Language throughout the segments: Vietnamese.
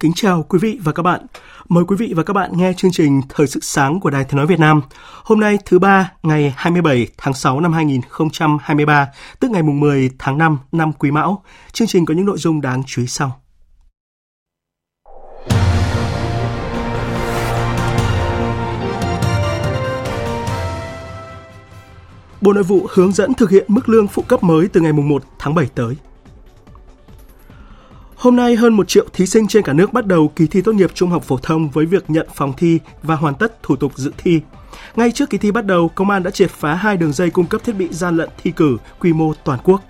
Kính chào quý vị và các bạn. Mời quý vị và các bạn nghe chương trình Thời sự sáng của Đài Tiếng nói Việt Nam. Hôm nay thứ ba, ngày 27 tháng 6 năm 2023, tức ngày mùng 10 tháng 5 năm Quý Mão. Chương trình có những nội dung đáng chú ý sau. Bộ Nội vụ hướng dẫn thực hiện mức lương phụ cấp mới từ ngày mùng 1 tháng 7 tới. Hôm nay, hơn 1 triệu thí sinh trên cả nước bắt đầu kỳ thi tốt nghiệp trung học phổ thông với việc nhận phòng thi và hoàn tất thủ tục dự thi. Ngay trước kỳ thi bắt đầu, công an đã triệt phá hai đường dây cung cấp thiết bị gian lận thi cử quy mô toàn quốc.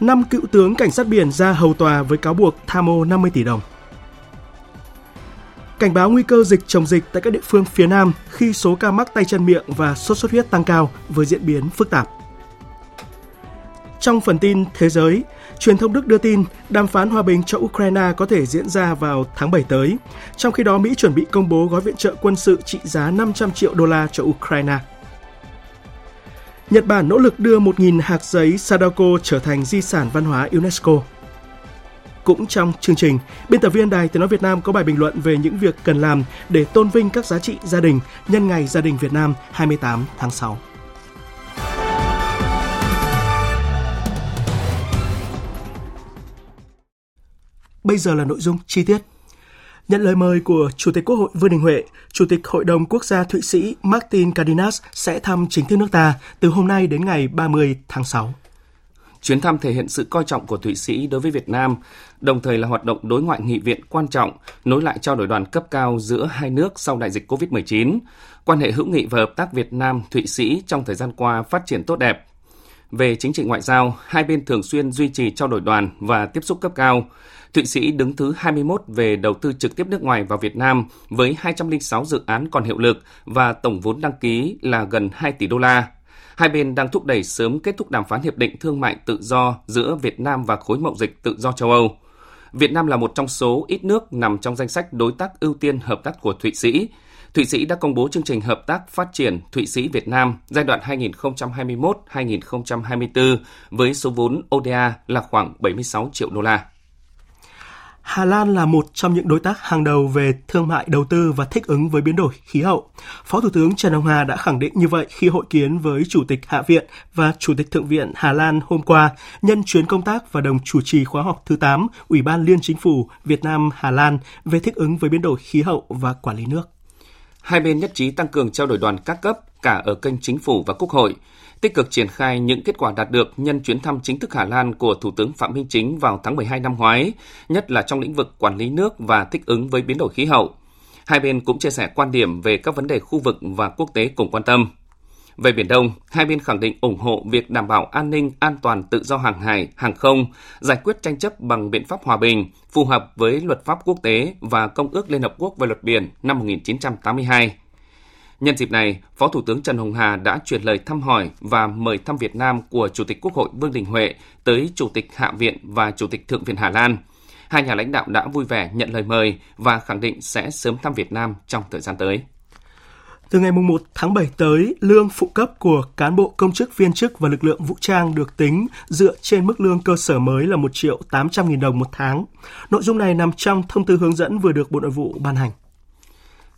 Năm cựu tướng cảnh sát biển ra hầu tòa với cáo buộc tham ô 50 tỷ đồng. Cảnh báo nguy cơ dịch chồng dịch tại các địa phương phía Nam khi số ca mắc tay chân miệng và sốt xuất huyết tăng cao với diễn biến phức tạp. Trong phần tin thế giới, truyền thông Đức đưa tin đàm phán hòa bình cho Ukraine có thể diễn ra vào tháng 7 tới. Trong khi đó, Mỹ chuẩn bị công bố gói viện trợ quân sự trị giá 500 triệu đô la cho Ukraine. Nhật Bản nỗ lực đưa 1.000 hạt giấy Sadako trở thành di sản văn hóa UNESCO. Cũng trong chương trình, biên tập viên Đài Tiếng Nói Việt Nam có bài bình luận về những việc cần làm để tôn vinh các giá trị gia đình nhân ngày gia đình Việt Nam 28 tháng 6. Bây giờ là nội dung chi tiết. Nhận lời mời của Chủ tịch Quốc hội Vương Đình Huệ, Chủ tịch Hội đồng Quốc gia Thụy Sĩ Martin Cardinas sẽ thăm chính thức nước ta từ hôm nay đến ngày 30 tháng 6. Chuyến thăm thể hiện sự coi trọng của Thụy Sĩ đối với Việt Nam, đồng thời là hoạt động đối ngoại nghị viện quan trọng, nối lại trao đổi đoàn cấp cao giữa hai nước sau đại dịch COVID-19. Quan hệ hữu nghị và hợp tác Việt Nam-Thụy Sĩ trong thời gian qua phát triển tốt đẹp. Về chính trị ngoại giao, hai bên thường xuyên duy trì trao đổi đoàn và tiếp xúc cấp cao. Thụy Sĩ đứng thứ 21 về đầu tư trực tiếp nước ngoài vào Việt Nam với 206 dự án còn hiệu lực và tổng vốn đăng ký là gần 2 tỷ đô la. Hai bên đang thúc đẩy sớm kết thúc đàm phán hiệp định thương mại tự do giữa Việt Nam và khối mậu dịch tự do châu Âu. Việt Nam là một trong số ít nước nằm trong danh sách đối tác ưu tiên hợp tác của Thụy Sĩ. Thụy Sĩ đã công bố chương trình hợp tác phát triển Thụy Sĩ Việt Nam giai đoạn 2021-2024 với số vốn ODA là khoảng 76 triệu đô la. Hà Lan là một trong những đối tác hàng đầu về thương mại, đầu tư và thích ứng với biến đổi khí hậu. Phó Thủ tướng Trần Hồng Hà đã khẳng định như vậy khi hội kiến với Chủ tịch Hạ viện và Chủ tịch Thượng viện Hà Lan hôm qua nhân chuyến công tác và đồng chủ trì khóa họp thứ 8 Ủy ban Liên Chính phủ Việt Nam Hà Lan về thích ứng với biến đổi khí hậu và quản lý nước. Hai bên nhất trí tăng cường trao đổi đoàn các cấp cả ở kênh chính phủ và quốc hội, tích cực triển khai những kết quả đạt được nhân chuyến thăm chính thức Hà Lan của Thủ tướng Phạm Minh Chính vào tháng 12 năm ngoái, nhất là trong lĩnh vực quản lý nước và thích ứng với biến đổi khí hậu. Hai bên cũng chia sẻ quan điểm về các vấn đề khu vực và quốc tế cùng quan tâm. Về Biển Đông, hai bên khẳng định ủng hộ việc đảm bảo an ninh, an toàn tự do hàng hải, hàng không, giải quyết tranh chấp bằng biện pháp hòa bình, phù hợp với luật pháp quốc tế và Công ước Liên Hợp Quốc về luật biển năm 1982. Nhân dịp này, Phó Thủ tướng Trần Hồng Hà đã chuyển lời thăm hỏi và mời thăm Việt Nam của Chủ tịch Quốc hội Vương Đình Huệ tới Chủ tịch Hạ viện và Chủ tịch Thượng viện Hà Lan. Hai nhà lãnh đạo đã vui vẻ nhận lời mời và khẳng định sẽ sớm thăm Việt Nam trong thời gian tới. Từ ngày 1 tháng 7 tới, lương phụ cấp của cán bộ công chức viên chức và lực lượng vũ trang được tính dựa trên mức lương cơ sở mới là 1 triệu 800 nghìn đồng một tháng. Nội dung này nằm trong thông tư hướng dẫn vừa được Bộ Nội vụ ban hành.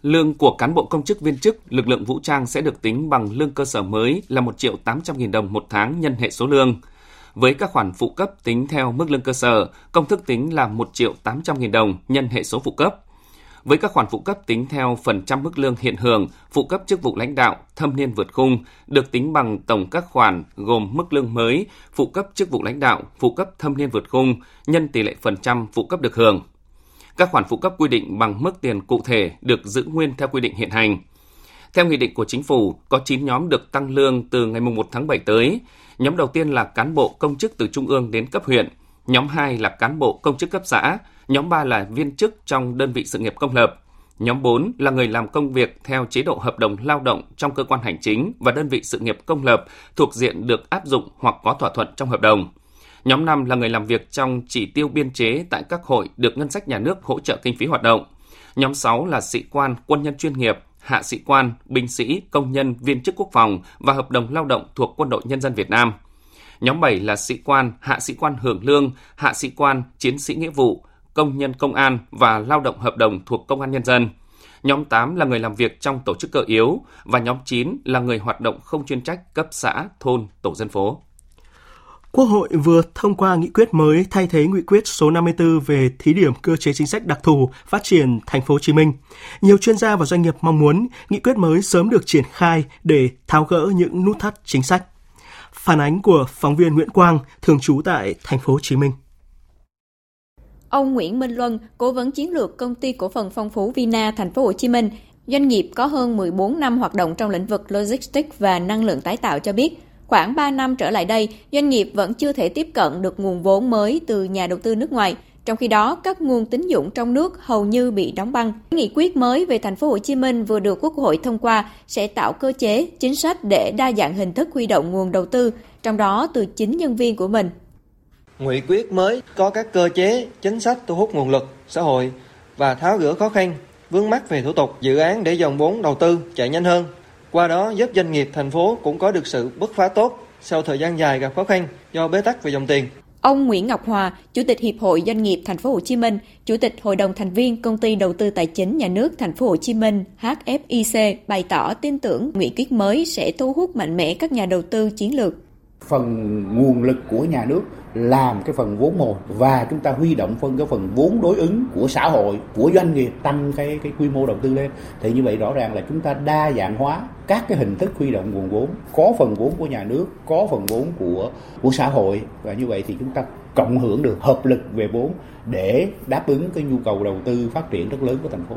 Lương của cán bộ công chức viên chức, lực lượng vũ trang sẽ được tính bằng lương cơ sở mới là 1 triệu 800 nghìn đồng một tháng nhân hệ số lương. Với các khoản phụ cấp tính theo mức lương cơ sở, công thức tính là 1 triệu 800 nghìn đồng nhân hệ số phụ cấp với các khoản phụ cấp tính theo phần trăm mức lương hiện hưởng, phụ cấp chức vụ lãnh đạo, thâm niên vượt khung, được tính bằng tổng các khoản gồm mức lương mới, phụ cấp chức vụ lãnh đạo, phụ cấp thâm niên vượt khung, nhân tỷ lệ phần trăm phụ cấp được hưởng. Các khoản phụ cấp quy định bằng mức tiền cụ thể được giữ nguyên theo quy định hiện hành. Theo nghị định của chính phủ, có 9 nhóm được tăng lương từ ngày 1 tháng 7 tới. Nhóm đầu tiên là cán bộ công chức từ trung ương đến cấp huyện, nhóm 2 là cán bộ công chức cấp xã, nhóm 3 là viên chức trong đơn vị sự nghiệp công lập, nhóm 4 là người làm công việc theo chế độ hợp đồng lao động trong cơ quan hành chính và đơn vị sự nghiệp công lập thuộc diện được áp dụng hoặc có thỏa thuận trong hợp đồng. Nhóm 5 là người làm việc trong chỉ tiêu biên chế tại các hội được ngân sách nhà nước hỗ trợ kinh phí hoạt động. Nhóm 6 là sĩ quan, quân nhân chuyên nghiệp, hạ sĩ quan, binh sĩ, công nhân, viên chức quốc phòng và hợp đồng lao động thuộc Quân đội Nhân dân Việt Nam. Nhóm 7 là sĩ quan, hạ sĩ quan hưởng lương, hạ sĩ quan, chiến sĩ nghĩa vụ, công nhân công an và lao động hợp đồng thuộc Công an Nhân dân. Nhóm 8 là người làm việc trong tổ chức cơ yếu và nhóm 9 là người hoạt động không chuyên trách cấp xã, thôn, tổ dân phố. Quốc hội vừa thông qua nghị quyết mới thay thế nghị quyết số 54 về thí điểm cơ chế chính sách đặc thù phát triển thành phố Hồ Chí Minh. Nhiều chuyên gia và doanh nghiệp mong muốn nghị quyết mới sớm được triển khai để tháo gỡ những nút thắt chính sách. Phản ánh của phóng viên Nguyễn Quang, thường trú tại thành phố Hồ Chí Minh. Ông Nguyễn Minh Luân, cố vấn chiến lược công ty cổ phần phong phú Vina thành phố Hồ Chí Minh, doanh nghiệp có hơn 14 năm hoạt động trong lĩnh vực logistics và năng lượng tái tạo cho biết, khoảng 3 năm trở lại đây, doanh nghiệp vẫn chưa thể tiếp cận được nguồn vốn mới từ nhà đầu tư nước ngoài. Trong khi đó, các nguồn tín dụng trong nước hầu như bị đóng băng. Nghị quyết mới về thành phố Hồ Chí Minh vừa được Quốc hội thông qua sẽ tạo cơ chế, chính sách để đa dạng hình thức huy động nguồn đầu tư, trong đó từ chính nhân viên của mình. Nghị quyết mới có các cơ chế, chính sách thu hút nguồn lực xã hội và tháo gỡ khó khăn, vướng mắc về thủ tục dự án để dòng vốn đầu tư chạy nhanh hơn. Qua đó giúp doanh nghiệp thành phố cũng có được sự bứt phá tốt sau thời gian dài gặp khó khăn do bế tắc về dòng tiền. Ông Nguyễn Ngọc Hòa, Chủ tịch Hiệp hội Doanh nghiệp Thành phố Hồ Chí Minh, Chủ tịch Hội đồng thành viên Công ty Đầu tư Tài chính Nhà nước Thành phố Hồ Chí Minh HFIC bày tỏ tin tưởng nghị quyết mới sẽ thu hút mạnh mẽ các nhà đầu tư chiến lược. Phần nguồn lực của nhà nước làm cái phần vốn một và chúng ta huy động phân cái phần vốn đối ứng của xã hội của doanh nghiệp tăng cái cái quy mô đầu tư lên thì như vậy rõ ràng là chúng ta đa dạng hóa các cái hình thức huy động nguồn vốn có phần vốn của nhà nước có phần vốn của của xã hội và như vậy thì chúng ta cộng hưởng được hợp lực về vốn để đáp ứng cái nhu cầu đầu tư phát triển rất lớn của thành phố.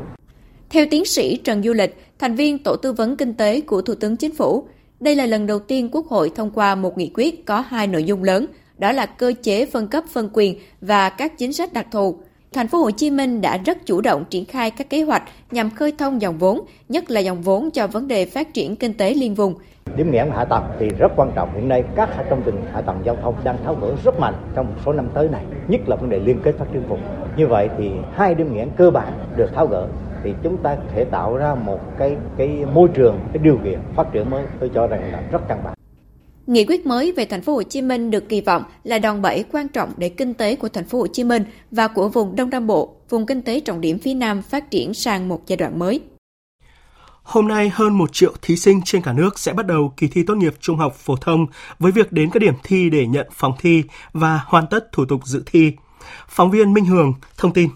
Theo tiến sĩ Trần Du Lịch, thành viên tổ tư vấn kinh tế của Thủ tướng Chính phủ, đây là lần đầu tiên Quốc hội thông qua một nghị quyết có hai nội dung lớn – đó là cơ chế phân cấp phân quyền và các chính sách đặc thù. Thành phố Hồ Chí Minh đã rất chủ động triển khai các kế hoạch nhằm khơi thông dòng vốn, nhất là dòng vốn cho vấn đề phát triển kinh tế liên vùng. Điểm nghẽn hạ tầng thì rất quan trọng. Hiện nay các công trình hạ tầng giao thông đang tháo gỡ rất mạnh trong một số năm tới này, nhất là vấn đề liên kết phát triển vùng. Như vậy thì hai điểm nghẽn cơ bản được tháo gỡ thì chúng ta có thể tạo ra một cái cái môi trường, cái điều kiện phát triển mới tôi cho rằng là rất căn bản. Nghị quyết mới về thành phố Hồ Chí Minh được kỳ vọng là đòn bẩy quan trọng để kinh tế của thành phố Hồ Chí Minh và của vùng Đông Nam Bộ, vùng kinh tế trọng điểm phía Nam phát triển sang một giai đoạn mới. Hôm nay, hơn 1 triệu thí sinh trên cả nước sẽ bắt đầu kỳ thi tốt nghiệp trung học phổ thông với việc đến các điểm thi để nhận phòng thi và hoàn tất thủ tục dự thi. Phóng viên Minh Hường thông tin.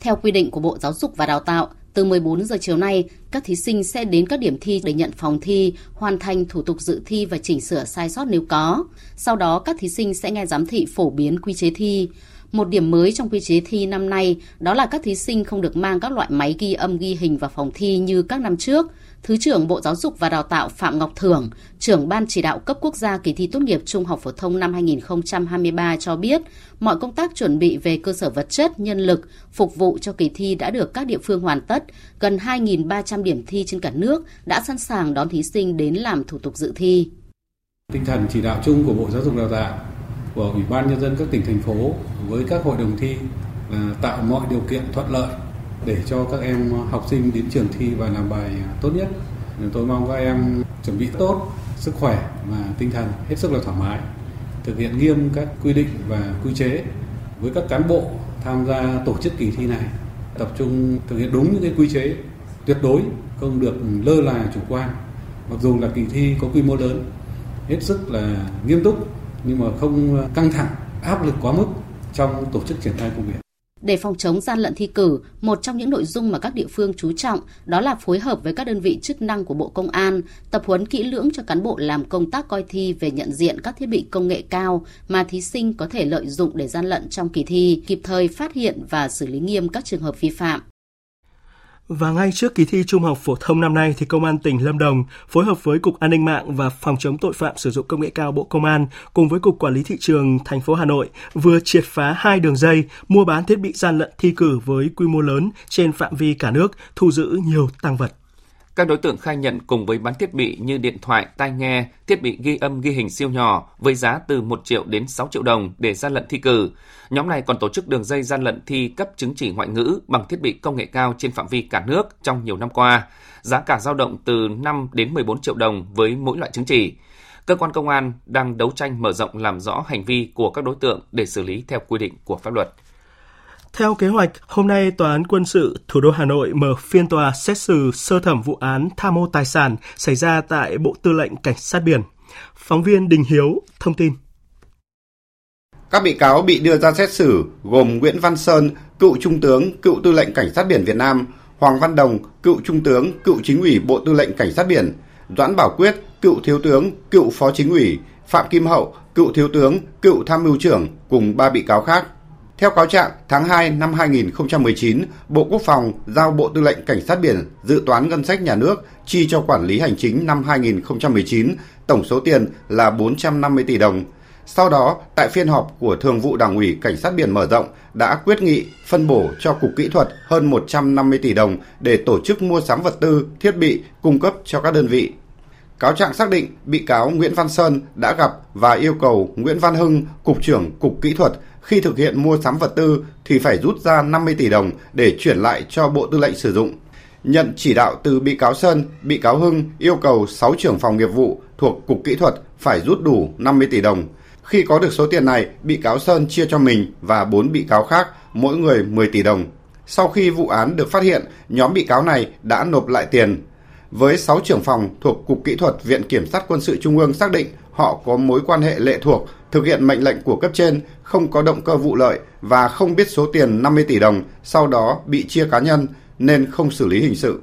Theo quy định của Bộ Giáo dục và Đào tạo, từ 14 giờ chiều nay, các thí sinh sẽ đến các điểm thi để nhận phòng thi, hoàn thành thủ tục dự thi và chỉnh sửa sai sót nếu có. Sau đó, các thí sinh sẽ nghe giám thị phổ biến quy chế thi. Một điểm mới trong quy chế thi năm nay đó là các thí sinh không được mang các loại máy ghi âm ghi hình vào phòng thi như các năm trước. Thứ trưởng Bộ Giáo dục và Đào tạo Phạm Ngọc Thưởng, trưởng Ban chỉ đạo cấp quốc gia kỳ thi tốt nghiệp trung học phổ thông năm 2023 cho biết, mọi công tác chuẩn bị về cơ sở vật chất, nhân lực phục vụ cho kỳ thi đã được các địa phương hoàn tất. Gần 2.300 điểm thi trên cả nước đã sẵn sàng đón thí sinh đến làm thủ tục dự thi. Tinh thần chỉ đạo chung của Bộ Giáo dục Đào tạo của Ủy ban Nhân dân các tỉnh, thành phố với các hội đồng thi là tạo mọi điều kiện thuận lợi để cho các em học sinh đến trường thi và làm bài tốt nhất. Tôi mong các em chuẩn bị tốt sức khỏe và tinh thần hết sức là thoải mái, thực hiện nghiêm các quy định và quy chế với các cán bộ tham gia tổ chức kỳ thi này tập trung thực hiện đúng những cái quy chế tuyệt đối không được lơ là chủ quan mặc dù là kỳ thi có quy mô lớn hết sức là nghiêm túc nhưng mà không ờ, căng thẳng áp lực quá mức trong tổ chức triển khai công việc Để phòng chống gian lận thi cử, một trong những nội dung mà các địa phương chú trọng đó là phối hợp với các đơn vị chức năng của Bộ Công an, tập huấn kỹ lưỡng cho cán bộ làm công tác coi thi về nhận diện các thiết bị công nghệ cao mà thí sinh có thể lợi dụng để gian lận trong kỳ thi, kịp thời phát hiện và xử lý nghiêm các trường hợp vi phạm. Và ngay trước kỳ thi Trung học phổ thông năm nay thì Công an tỉnh Lâm Đồng phối hợp với Cục An ninh mạng và Phòng chống tội phạm sử dụng công nghệ cao Bộ Công an cùng với Cục Quản lý thị trường thành phố Hà Nội vừa triệt phá hai đường dây mua bán thiết bị gian lận thi cử với quy mô lớn trên phạm vi cả nước, thu giữ nhiều tăng vật. Các đối tượng khai nhận cùng với bán thiết bị như điện thoại, tai nghe, thiết bị ghi âm ghi hình siêu nhỏ với giá từ 1 triệu đến 6 triệu đồng để gian lận thi cử. Nhóm này còn tổ chức đường dây gian lận thi cấp chứng chỉ ngoại ngữ bằng thiết bị công nghệ cao trên phạm vi cả nước trong nhiều năm qua. Giá cả dao động từ 5 đến 14 triệu đồng với mỗi loại chứng chỉ. Cơ quan công an đang đấu tranh mở rộng làm rõ hành vi của các đối tượng để xử lý theo quy định của pháp luật. Theo kế hoạch, hôm nay Tòa án quân sự thủ đô Hà Nội mở phiên tòa xét xử sơ thẩm vụ án tham mô tài sản xảy ra tại Bộ Tư lệnh Cảnh sát biển. Phóng viên Đình Hiếu thông tin. Các bị cáo bị đưa ra xét xử gồm Nguyễn Văn Sơn, cựu trung tướng, cựu tư lệnh Cảnh sát biển Việt Nam, Hoàng Văn Đồng, cựu trung tướng, cựu chính ủy Bộ Tư lệnh Cảnh sát biển, Doãn Bảo Quyết, cựu thiếu tướng, cựu phó chính ủy, Phạm Kim Hậu, cựu thiếu tướng, cựu tham mưu trưởng cùng ba bị cáo khác. Theo cáo trạng, tháng 2 năm 2019, Bộ Quốc phòng giao Bộ Tư lệnh Cảnh sát biển dự toán ngân sách nhà nước chi cho quản lý hành chính năm 2019, tổng số tiền là 450 tỷ đồng. Sau đó, tại phiên họp của Thường vụ Đảng ủy Cảnh sát biển mở rộng đã quyết nghị phân bổ cho Cục Kỹ thuật hơn 150 tỷ đồng để tổ chức mua sắm vật tư, thiết bị cung cấp cho các đơn vị. Cáo trạng xác định bị cáo Nguyễn Văn Sơn đã gặp và yêu cầu Nguyễn Văn Hưng, Cục trưởng Cục Kỹ thuật khi thực hiện mua sắm vật tư thì phải rút ra 50 tỷ đồng để chuyển lại cho Bộ Tư lệnh sử dụng. Nhận chỉ đạo từ bị cáo Sơn, bị cáo Hưng yêu cầu 6 trưởng phòng nghiệp vụ thuộc Cục Kỹ thuật phải rút đủ 50 tỷ đồng. Khi có được số tiền này, bị cáo Sơn chia cho mình và 4 bị cáo khác, mỗi người 10 tỷ đồng. Sau khi vụ án được phát hiện, nhóm bị cáo này đã nộp lại tiền. Với 6 trưởng phòng thuộc Cục Kỹ thuật Viện Kiểm sát Quân sự Trung ương xác định họ có mối quan hệ lệ thuộc thực hiện mệnh lệnh của cấp trên, không có động cơ vụ lợi và không biết số tiền 50 tỷ đồng sau đó bị chia cá nhân nên không xử lý hình sự.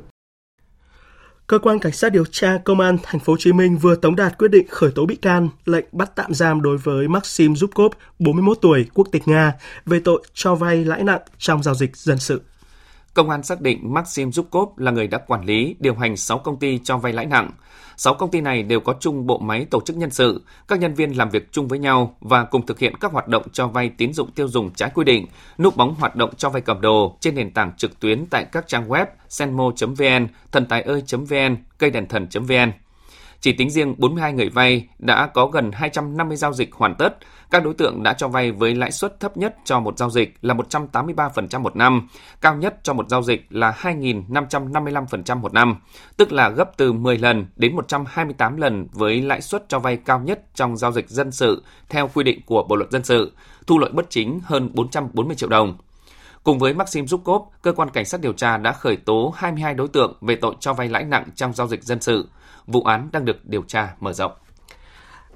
Cơ quan cảnh sát điều tra Công an thành phố Hồ Chí Minh vừa tống đạt quyết định khởi tố bị can, lệnh bắt tạm giam đối với Maxim Zubkov, 41 tuổi, quốc tịch Nga, về tội cho vay lãi nặng trong giao dịch dân sự. Công an xác định Maxim Zubkov là người đã quản lý, điều hành 6 công ty cho vay lãi nặng. 6 công ty này đều có chung bộ máy tổ chức nhân sự, các nhân viên làm việc chung với nhau và cùng thực hiện các hoạt động cho vay tín dụng tiêu dùng trái quy định, núp bóng hoạt động cho vay cầm đồ trên nền tảng trực tuyến tại các trang web senmo.vn, thần tài ơi.vn, cây đèn thần.vn. Chỉ tính riêng 42 người vay đã có gần 250 giao dịch hoàn tất. Các đối tượng đã cho vay với lãi suất thấp nhất cho một giao dịch là 183% một năm, cao nhất cho một giao dịch là 2.555% một năm, tức là gấp từ 10 lần đến 128 lần với lãi suất cho vay cao nhất trong giao dịch dân sự theo quy định của Bộ luật dân sự, thu lợi bất chính hơn 440 triệu đồng. Cùng với Maxim Zhukov, cơ quan cảnh sát điều tra đã khởi tố 22 đối tượng về tội cho vay lãi nặng trong giao dịch dân sự. Vụ án đang được điều tra mở rộng.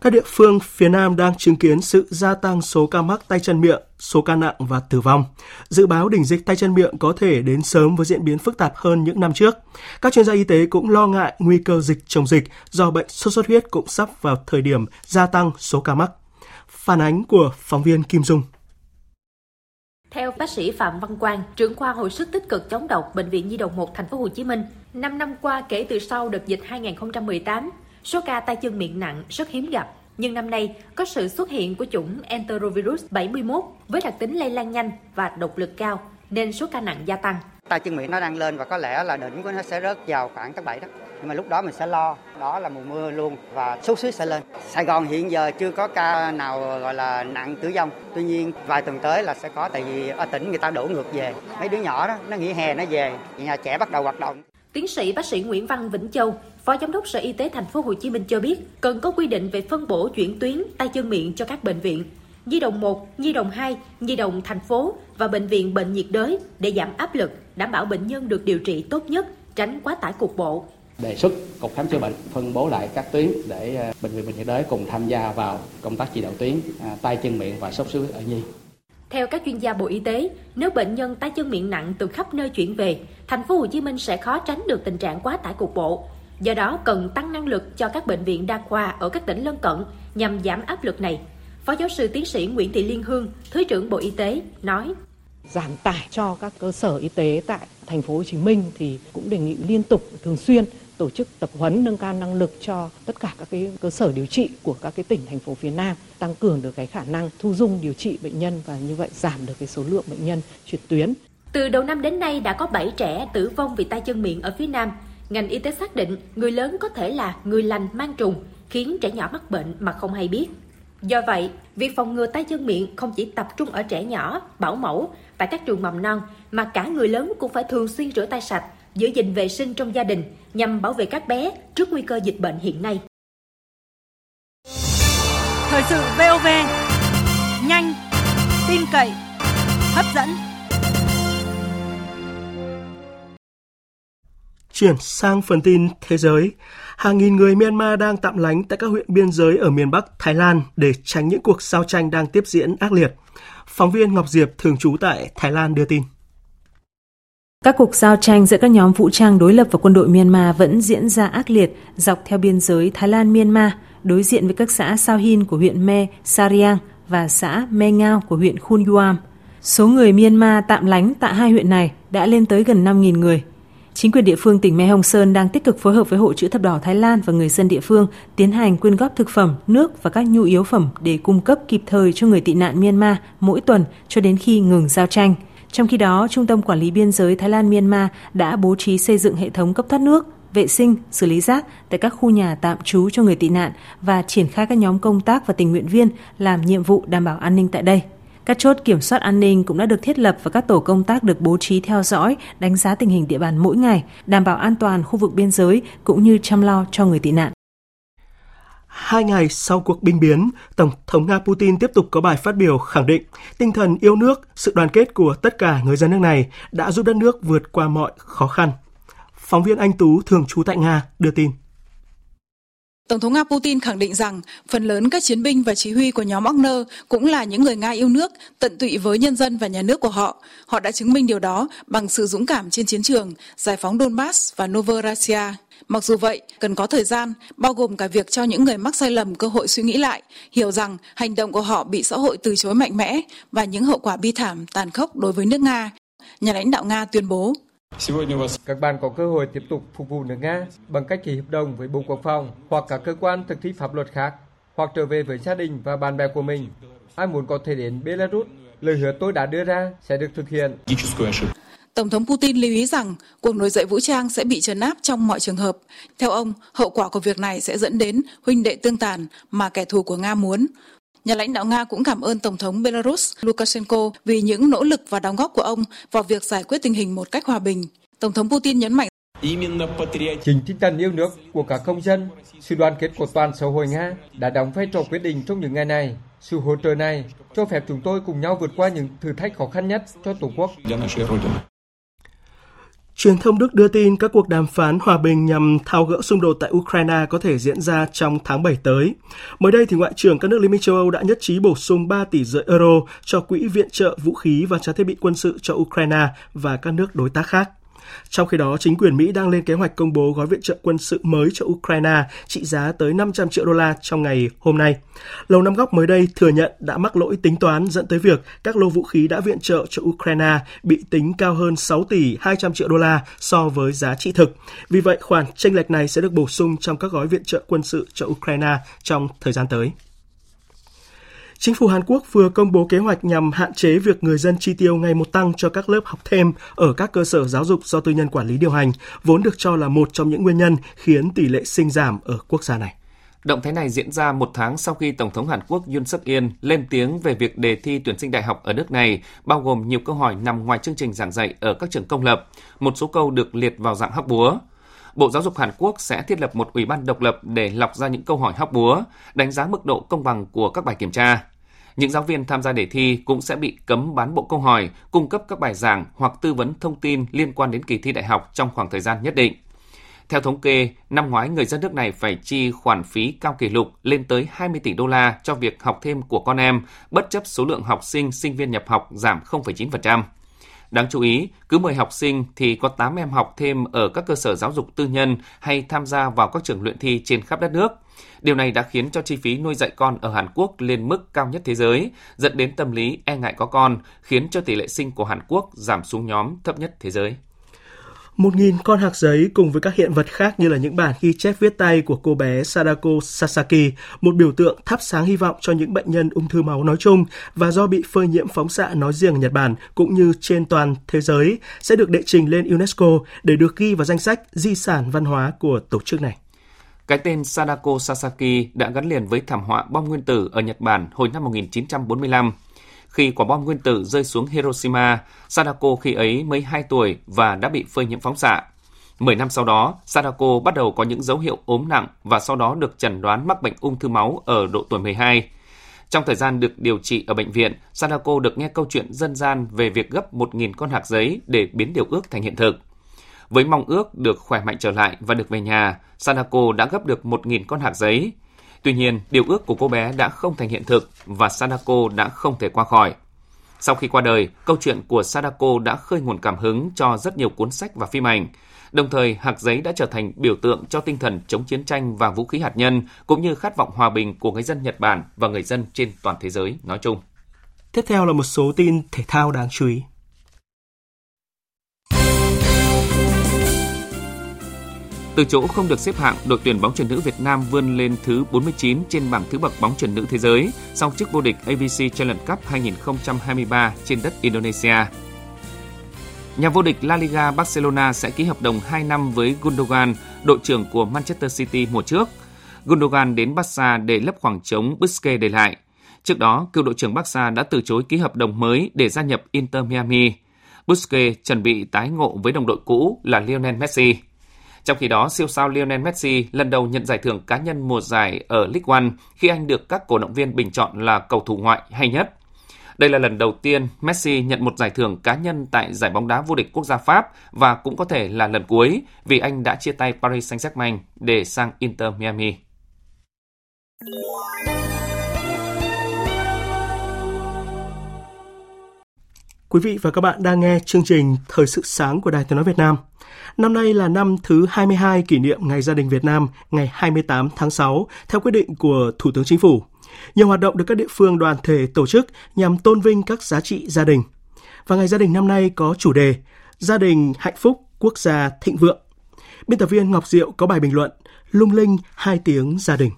Các địa phương phía Nam đang chứng kiến sự gia tăng số ca mắc tay chân miệng, số ca nặng và tử vong. Dự báo đỉnh dịch tay chân miệng có thể đến sớm với diễn biến phức tạp hơn những năm trước. Các chuyên gia y tế cũng lo ngại nguy cơ dịch chồng dịch do bệnh sốt xuất huyết cũng sắp vào thời điểm gia tăng số ca mắc. Phản ánh của phóng viên Kim Dung. Theo bác sĩ Phạm Văn Quang, trưởng khoa hồi sức tích cực chống độc Bệnh viện Nhi đồng 1 thành phố Hồ Chí Minh, 5 năm qua kể từ sau đợt dịch 2018, số ca tay chân miệng nặng rất hiếm gặp. Nhưng năm nay có sự xuất hiện của chủng enterovirus 71 với đặc tính lây lan nhanh và độc lực cao, nên số ca nặng gia tăng. Tay chân miệng nó đang lên và có lẽ là đỉnh của nó sẽ rớt vào khoảng tháng 7 đó. Nhưng mà lúc đó mình sẽ lo, đó là mùa mưa luôn và sốt xuất sẽ lên. Sài Gòn hiện giờ chưa có ca nào gọi là nặng tử vong. Tuy nhiên vài tuần tới là sẽ có tại vì ở tỉnh người ta đổ ngược về. Mấy đứa nhỏ đó nó nghỉ hè nó về, nhà trẻ bắt đầu hoạt động. Tiến sĩ bác sĩ Nguyễn Văn Vĩnh Châu, Phó Giám đốc Sở Y tế Thành phố Hồ Chí Minh cho biết, cần có quy định về phân bổ chuyển tuyến tay chân miệng cho các bệnh viện. Nhi đồng 1, Nhi đồng 2, Nhi đồng thành phố và bệnh viện bệnh nhiệt đới để giảm áp lực, đảm bảo bệnh nhân được điều trị tốt nhất, tránh quá tải cục bộ. Đề xuất Cục Khám chữa bệnh phân bố lại các tuyến để bệnh viện bệnh nhiệt đới cùng tham gia vào công tác chỉ đạo tuyến tay chân miệng và sốt xuất huyết ở Nhi. Theo các chuyên gia Bộ Y tế, nếu bệnh nhân tay chân miệng nặng từ khắp nơi chuyển về, thành phố Hồ Chí Minh sẽ khó tránh được tình trạng quá tải cục bộ. Do đó cần tăng năng lực cho các bệnh viện đa khoa ở các tỉnh lân cận nhằm giảm áp lực này. Phó giáo sư tiến sĩ Nguyễn Thị Liên Hương, Thứ trưởng Bộ Y tế nói: giảm tải cho các cơ sở y tế tại thành phố Hồ Chí Minh thì cũng đề nghị liên tục thường xuyên tổ chức tập huấn nâng cao năng lực cho tất cả các cái cơ sở điều trị của các cái tỉnh thành phố phía Nam tăng cường được cái khả năng thu dung điều trị bệnh nhân và như vậy giảm được cái số lượng bệnh nhân chuyển tuyến. Từ đầu năm đến nay đã có 7 trẻ tử vong vì tay chân miệng ở phía Nam. Ngành y tế xác định người lớn có thể là người lành mang trùng, khiến trẻ nhỏ mắc bệnh mà không hay biết. Do vậy, việc phòng ngừa tay chân miệng không chỉ tập trung ở trẻ nhỏ, bảo mẫu tại các trường mầm non mà cả người lớn cũng phải thường xuyên rửa tay sạch, giữ gìn vệ sinh trong gia đình nhằm bảo vệ các bé trước nguy cơ dịch bệnh hiện nay. Thời sự VOV nhanh, tin cậy, hấp dẫn. Chuyển sang phần tin thế giới, hàng nghìn người Myanmar đang tạm lánh tại các huyện biên giới ở miền Bắc Thái Lan để tránh những cuộc giao tranh đang tiếp diễn ác liệt. Phóng viên Ngọc Diệp thường trú tại Thái Lan đưa tin. Các cuộc giao tranh giữa các nhóm vũ trang đối lập và quân đội Myanmar vẫn diễn ra ác liệt dọc theo biên giới Thái Lan-Myanmar, đối diện với các xã Sao Hin của huyện Me Sariang và xã Me Ngao của huyện Khun Yuam. Số người Myanmar tạm lánh tại hai huyện này đã lên tới gần 5.000 người. Chính quyền địa phương tỉnh Mê Hồng Sơn đang tích cực phối hợp với Hội chữ thập đỏ Thái Lan và người dân địa phương tiến hành quyên góp thực phẩm, nước và các nhu yếu phẩm để cung cấp kịp thời cho người tị nạn Myanmar mỗi tuần cho đến khi ngừng giao tranh. Trong khi đó, Trung tâm Quản lý Biên giới Thái Lan-Myanmar đã bố trí xây dựng hệ thống cấp thoát nước, vệ sinh, xử lý rác tại các khu nhà tạm trú cho người tị nạn và triển khai các nhóm công tác và tình nguyện viên làm nhiệm vụ đảm bảo an ninh tại đây. Các chốt kiểm soát an ninh cũng đã được thiết lập và các tổ công tác được bố trí theo dõi, đánh giá tình hình địa bàn mỗi ngày, đảm bảo an toàn khu vực biên giới cũng như chăm lo cho người tị nạn. Hai ngày sau cuộc binh biến, Tổng thống Nga Putin tiếp tục có bài phát biểu khẳng định tinh thần yêu nước, sự đoàn kết của tất cả người dân nước này đã giúp đất nước vượt qua mọi khó khăn. Phóng viên Anh Tú thường trú tại Nga đưa tin. Tổng thống Nga Putin khẳng định rằng phần lớn các chiến binh và chỉ huy của nhóm Wagner cũng là những người Nga yêu nước, tận tụy với nhân dân và nhà nước của họ. Họ đã chứng minh điều đó bằng sự dũng cảm trên chiến trường, giải phóng Donbass và Novorossiya. Mặc dù vậy, cần có thời gian, bao gồm cả việc cho những người mắc sai lầm cơ hội suy nghĩ lại, hiểu rằng hành động của họ bị xã hội từ chối mạnh mẽ và những hậu quả bi thảm, tàn khốc đối với nước Nga. Nhà lãnh đạo Nga tuyên bố. Các bạn có cơ hội tiếp tục phục vụ nước Nga bằng cách ký hợp đồng với Bộ Quốc phòng hoặc các cơ quan thực thi pháp luật khác, hoặc trở về với gia đình và bạn bè của mình. Ai muốn có thể đến Belarus, lời hứa tôi đã đưa ra sẽ được thực hiện. Tổng thống Putin lưu ý rằng cuộc nổi dậy vũ trang sẽ bị trấn áp trong mọi trường hợp. Theo ông, hậu quả của việc này sẽ dẫn đến huynh đệ tương tàn mà kẻ thù của Nga muốn. Nhà lãnh đạo Nga cũng cảm ơn Tổng thống Belarus Lukashenko vì những nỗ lực và đóng góp của ông vào việc giải quyết tình hình một cách hòa bình. Tổng thống Putin nhấn mạnh Chính tinh thần yêu nước của các công dân, sự đoàn kết của toàn xã hội Nga đã đóng vai trò quyết định trong những ngày này. Sự hỗ trợ này cho phép chúng tôi cùng nhau vượt qua những thử thách khó khăn nhất cho Tổ quốc. Truyền thông Đức đưa tin các cuộc đàm phán hòa bình nhằm thao gỡ xung đột tại Ukraine có thể diễn ra trong tháng 7 tới. Mới đây thì Ngoại trưởng các nước Liên minh châu Âu đã nhất trí bổ sung 3 tỷ rưỡi euro cho quỹ viện trợ vũ khí và trang thiết bị quân sự cho Ukraine và các nước đối tác khác. Trong khi đó, chính quyền Mỹ đang lên kế hoạch công bố gói viện trợ quân sự mới cho Ukraine trị giá tới 500 triệu đô la trong ngày hôm nay. Lầu Năm Góc mới đây thừa nhận đã mắc lỗi tính toán dẫn tới việc các lô vũ khí đã viện trợ cho Ukraine bị tính cao hơn 6 tỷ 200 triệu đô la so với giá trị thực. Vì vậy, khoản tranh lệch này sẽ được bổ sung trong các gói viện trợ quân sự cho Ukraine trong thời gian tới. Chính phủ Hàn Quốc vừa công bố kế hoạch nhằm hạn chế việc người dân chi tiêu ngày một tăng cho các lớp học thêm ở các cơ sở giáo dục do tư nhân quản lý điều hành, vốn được cho là một trong những nguyên nhân khiến tỷ lệ sinh giảm ở quốc gia này. Động thái này diễn ra một tháng sau khi Tổng thống Hàn Quốc Yoon suk yeol lên tiếng về việc đề thi tuyển sinh đại học ở nước này, bao gồm nhiều câu hỏi nằm ngoài chương trình giảng dạy ở các trường công lập, một số câu được liệt vào dạng hóc búa. Bộ Giáo dục Hàn Quốc sẽ thiết lập một ủy ban độc lập để lọc ra những câu hỏi hóc búa, đánh giá mức độ công bằng của các bài kiểm tra. Những giáo viên tham gia đề thi cũng sẽ bị cấm bán bộ câu hỏi, cung cấp các bài giảng hoặc tư vấn thông tin liên quan đến kỳ thi đại học trong khoảng thời gian nhất định. Theo thống kê, năm ngoái người dân nước này phải chi khoản phí cao kỷ lục lên tới 20 tỷ đô la cho việc học thêm của con em, bất chấp số lượng học sinh, sinh viên nhập học giảm 0,9%. Đáng chú ý, cứ 10 học sinh thì có 8 em học thêm ở các cơ sở giáo dục tư nhân hay tham gia vào các trường luyện thi trên khắp đất nước. Điều này đã khiến cho chi phí nuôi dạy con ở Hàn Quốc lên mức cao nhất thế giới, dẫn đến tâm lý e ngại có con, khiến cho tỷ lệ sinh của Hàn Quốc giảm xuống nhóm thấp nhất thế giới. Một nghìn con hạc giấy cùng với các hiện vật khác như là những bản ghi chép viết tay của cô bé Sadako Sasaki, một biểu tượng thắp sáng hy vọng cho những bệnh nhân ung thư máu nói chung và do bị phơi nhiễm phóng xạ nói riêng ở Nhật Bản cũng như trên toàn thế giới sẽ được đệ trình lên UNESCO để được ghi vào danh sách di sản văn hóa của tổ chức này. Cái tên Sadako Sasaki đã gắn liền với thảm họa bom nguyên tử ở Nhật Bản hồi năm 1945 khi quả bom nguyên tử rơi xuống Hiroshima, Sadako khi ấy mới 2 tuổi và đã bị phơi nhiễm phóng xạ. Mười năm sau đó, Sadako bắt đầu có những dấu hiệu ốm nặng và sau đó được chẩn đoán mắc bệnh ung thư máu ở độ tuổi 12. Trong thời gian được điều trị ở bệnh viện, Sadako được nghe câu chuyện dân gian về việc gấp 1.000 con hạt giấy để biến điều ước thành hiện thực. Với mong ước được khỏe mạnh trở lại và được về nhà, Sadako đã gấp được 1.000 con hạt giấy. Tuy nhiên, điều ước của cô bé đã không thành hiện thực và Sadako đã không thể qua khỏi. Sau khi qua đời, câu chuyện của Sadako đã khơi nguồn cảm hứng cho rất nhiều cuốn sách và phim ảnh. Đồng thời, hạc giấy đã trở thành biểu tượng cho tinh thần chống chiến tranh và vũ khí hạt nhân, cũng như khát vọng hòa bình của người dân Nhật Bản và người dân trên toàn thế giới nói chung. Tiếp theo là một số tin thể thao đáng chú ý. Từ chỗ không được xếp hạng, đội tuyển bóng chuyền nữ Việt Nam vươn lên thứ 49 trên bảng thứ bậc bóng chuyền nữ thế giới sau chức vô địch ABC Challenge Cup 2023 trên đất Indonesia. Nhà vô địch La Liga Barcelona sẽ ký hợp đồng 2 năm với Gundogan, đội trưởng của Manchester City mùa trước. Gundogan đến Barca để lấp khoảng trống Busquets để lại. Trước đó, cựu đội trưởng Barca đã từ chối ký hợp đồng mới để gia nhập Inter Miami. Busquets chuẩn bị tái ngộ với đồng đội cũ là Lionel Messi. Trong khi đó, siêu sao Lionel Messi lần đầu nhận giải thưởng cá nhân mùa giải ở League One khi anh được các cổ động viên bình chọn là cầu thủ ngoại hay nhất. Đây là lần đầu tiên Messi nhận một giải thưởng cá nhân tại giải bóng đá vô địch quốc gia Pháp và cũng có thể là lần cuối vì anh đã chia tay Paris Saint-Germain để sang Inter Miami. Quý vị và các bạn đang nghe chương trình Thời sự sáng của Đài Tiếng Nói Việt Nam. Năm nay là năm thứ 22 kỷ niệm Ngày Gia đình Việt Nam, ngày 28 tháng 6, theo quyết định của Thủ tướng Chính phủ. Nhiều hoạt động được các địa phương đoàn thể tổ chức nhằm tôn vinh các giá trị gia đình. Và Ngày Gia đình năm nay có chủ đề Gia đình hạnh phúc, quốc gia thịnh vượng. Biên tập viên Ngọc Diệu có bài bình luận Lung linh hai tiếng gia đình.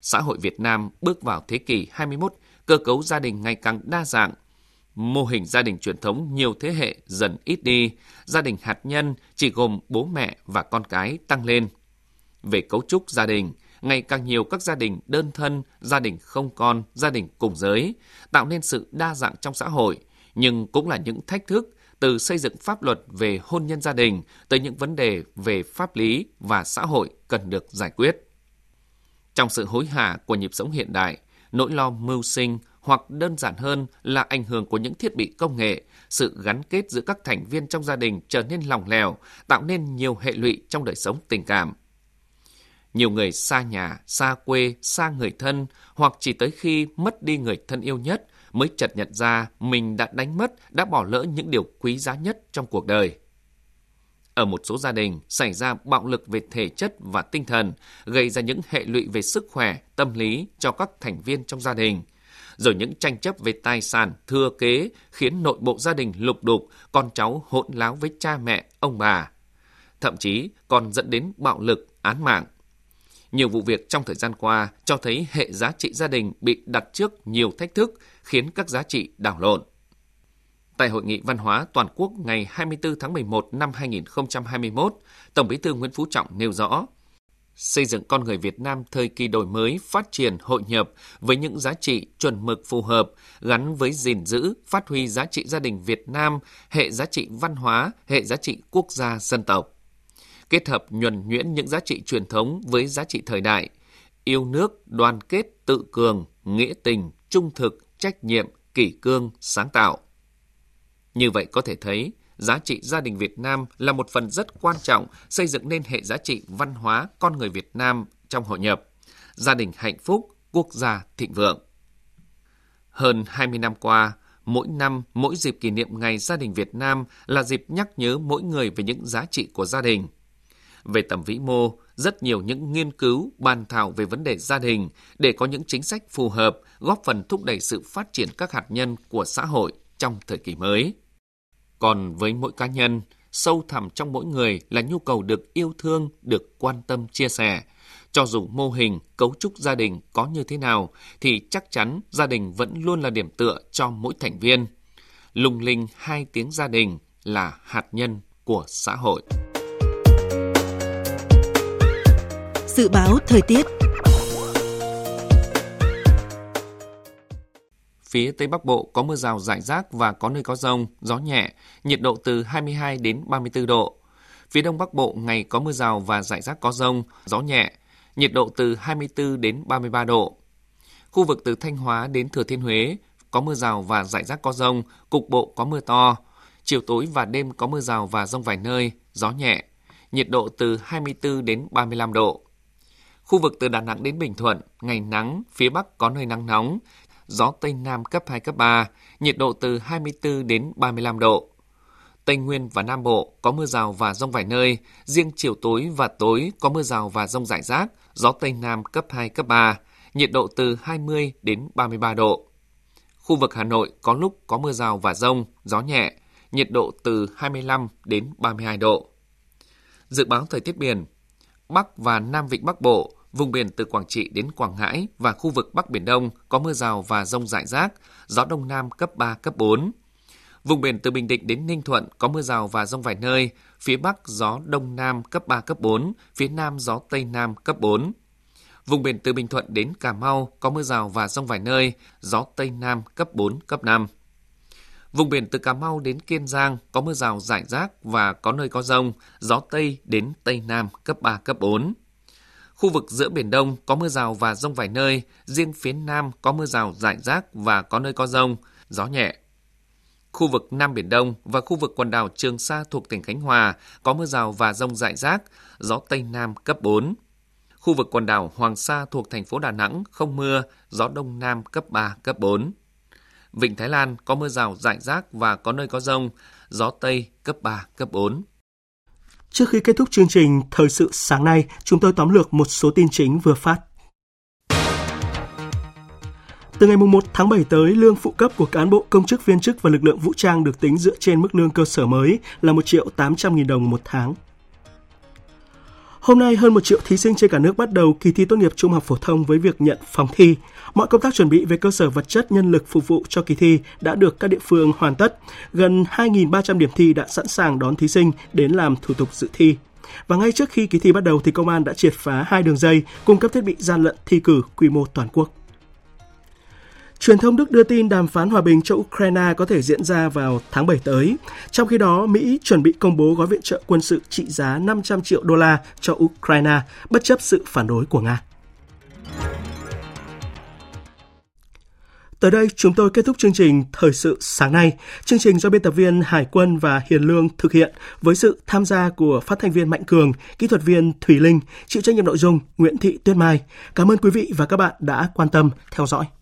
Xã hội Việt Nam bước vào thế kỷ 21, cơ cấu gia đình ngày càng đa dạng, mô hình gia đình truyền thống nhiều thế hệ dần ít đi, gia đình hạt nhân chỉ gồm bố mẹ và con cái tăng lên. Về cấu trúc gia đình, ngày càng nhiều các gia đình đơn thân, gia đình không con, gia đình cùng giới, tạo nên sự đa dạng trong xã hội, nhưng cũng là những thách thức từ xây dựng pháp luật về hôn nhân gia đình tới những vấn đề về pháp lý và xã hội cần được giải quyết. Trong sự hối hả của nhịp sống hiện đại, nỗi lo mưu sinh, hoặc đơn giản hơn là ảnh hưởng của những thiết bị công nghệ, sự gắn kết giữa các thành viên trong gia đình trở nên lỏng lẻo, tạo nên nhiều hệ lụy trong đời sống tình cảm. Nhiều người xa nhà, xa quê, xa người thân hoặc chỉ tới khi mất đi người thân yêu nhất mới chợt nhận ra mình đã đánh mất, đã bỏ lỡ những điều quý giá nhất trong cuộc đời. Ở một số gia đình xảy ra bạo lực về thể chất và tinh thần, gây ra những hệ lụy về sức khỏe, tâm lý cho các thành viên trong gia đình – rồi những tranh chấp về tài sản, thừa kế khiến nội bộ gia đình lục đục, con cháu hỗn láo với cha mẹ, ông bà. Thậm chí còn dẫn đến bạo lực, án mạng. Nhiều vụ việc trong thời gian qua cho thấy hệ giá trị gia đình bị đặt trước nhiều thách thức khiến các giá trị đảo lộn. Tại Hội nghị Văn hóa Toàn quốc ngày 24 tháng 11 năm 2021, Tổng bí thư Nguyễn Phú Trọng nêu rõ, xây dựng con người Việt Nam thời kỳ đổi mới, phát triển, hội nhập với những giá trị chuẩn mực phù hợp, gắn với gìn giữ, phát huy giá trị gia đình Việt Nam, hệ giá trị văn hóa, hệ giá trị quốc gia dân tộc. Kết hợp nhuần nhuyễn những giá trị truyền thống với giá trị thời đại, yêu nước, đoàn kết, tự cường, nghĩa tình, trung thực, trách nhiệm, kỷ cương, sáng tạo. Như vậy có thể thấy, giá trị gia đình Việt Nam là một phần rất quan trọng xây dựng nên hệ giá trị văn hóa con người Việt Nam trong hội nhập. Gia đình hạnh phúc, quốc gia thịnh vượng. Hơn 20 năm qua, mỗi năm, mỗi dịp kỷ niệm Ngày Gia đình Việt Nam là dịp nhắc nhớ mỗi người về những giá trị của gia đình. Về tầm vĩ mô, rất nhiều những nghiên cứu, bàn thảo về vấn đề gia đình để có những chính sách phù hợp, góp phần thúc đẩy sự phát triển các hạt nhân của xã hội trong thời kỳ mới. Còn với mỗi cá nhân, sâu thẳm trong mỗi người là nhu cầu được yêu thương, được quan tâm chia sẻ. Cho dù mô hình, cấu trúc gia đình có như thế nào, thì chắc chắn gia đình vẫn luôn là điểm tựa cho mỗi thành viên. Lung linh hai tiếng gia đình là hạt nhân của xã hội. Dự báo thời tiết Phía Tây Bắc Bộ có mưa rào rải rác và có nơi có rông, gió nhẹ, nhiệt độ từ 22 đến 34 độ. Phía Đông Bắc Bộ ngày có mưa rào và rải rác có rông, gió nhẹ, nhiệt độ từ 24 đến 33 độ. Khu vực từ Thanh Hóa đến Thừa Thiên Huế có mưa rào và rải rác có rông, cục bộ có mưa to. Chiều tối và đêm có mưa rào và rông vài nơi, gió nhẹ, nhiệt độ từ 24 đến 35 độ. Khu vực từ Đà Nẵng đến Bình Thuận, ngày nắng, phía Bắc có nơi nắng nóng, gió Tây Nam cấp 2, cấp 3, nhiệt độ từ 24 đến 35 độ. Tây Nguyên và Nam Bộ có mưa rào và rông vài nơi, riêng chiều tối và tối có mưa rào và rông rải rác, gió Tây Nam cấp 2, cấp 3, nhiệt độ từ 20 đến 33 độ. Khu vực Hà Nội có lúc có mưa rào và rông, gió nhẹ, nhiệt độ từ 25 đến 32 độ. Dự báo thời tiết biển, Bắc và Nam Vịnh Bắc Bộ Vùng biển từ Quảng Trị đến Quảng Ngãi và khu vực Bắc Biển Đông có mưa rào và rông rải rác, gió Đông Nam cấp 3, cấp 4. Vùng biển từ Bình Định đến Ninh Thuận có mưa rào và rông vài nơi, phía Bắc gió Đông Nam cấp 3, cấp 4, phía Nam gió Tây Nam cấp 4. Vùng biển từ Bình Thuận đến Cà Mau có mưa rào và rông vài nơi, gió Tây Nam cấp 4, cấp 5. Vùng biển từ Cà Mau đến Kiên Giang có mưa rào rải rác và có nơi có rông, gió Tây đến Tây Nam cấp 3, cấp 4. Khu vực giữa Biển Đông có mưa rào và rông vài nơi, riêng phía Nam có mưa rào rải rác và có nơi có rông, gió nhẹ. Khu vực Nam Biển Đông và khu vực quần đảo Trường Sa thuộc tỉnh Khánh Hòa có mưa rào và rông rải rác, gió Tây Nam cấp 4. Khu vực quần đảo Hoàng Sa thuộc thành phố Đà Nẵng không mưa, gió Đông Nam cấp 3, cấp 4. Vịnh Thái Lan có mưa rào rải rác và có nơi có rông, gió Tây cấp 3, cấp 4. Trước khi kết thúc chương trình Thời sự sáng nay, chúng tôi tóm lược một số tin chính vừa phát. Từ ngày 1 tháng 7 tới, lương phụ cấp của cán bộ, công chức, viên chức và lực lượng vũ trang được tính dựa trên mức lương cơ sở mới là 1 triệu 800 nghìn đồng một tháng. Hôm nay, hơn 1 triệu thí sinh trên cả nước bắt đầu kỳ thi tốt nghiệp trung học phổ thông với việc nhận phòng thi. Mọi công tác chuẩn bị về cơ sở vật chất, nhân lực phục vụ cho kỳ thi đã được các địa phương hoàn tất. Gần 2.300 điểm thi đã sẵn sàng đón thí sinh đến làm thủ tục dự thi. Và ngay trước khi kỳ thi bắt đầu thì công an đã triệt phá hai đường dây cung cấp thiết bị gian lận thi cử quy mô toàn quốc. Truyền thông Đức đưa tin đàm phán hòa bình cho Ukraine có thể diễn ra vào tháng 7 tới. Trong khi đó, Mỹ chuẩn bị công bố gói viện trợ quân sự trị giá 500 triệu đô la cho Ukraine, bất chấp sự phản đối của Nga. Tới đây, chúng tôi kết thúc chương trình Thời sự sáng nay. Chương trình do biên tập viên Hải quân và Hiền Lương thực hiện với sự tham gia của phát thanh viên Mạnh Cường, kỹ thuật viên Thủy Linh, chịu trách nhiệm nội dung Nguyễn Thị Tuyết Mai. Cảm ơn quý vị và các bạn đã quan tâm theo dõi.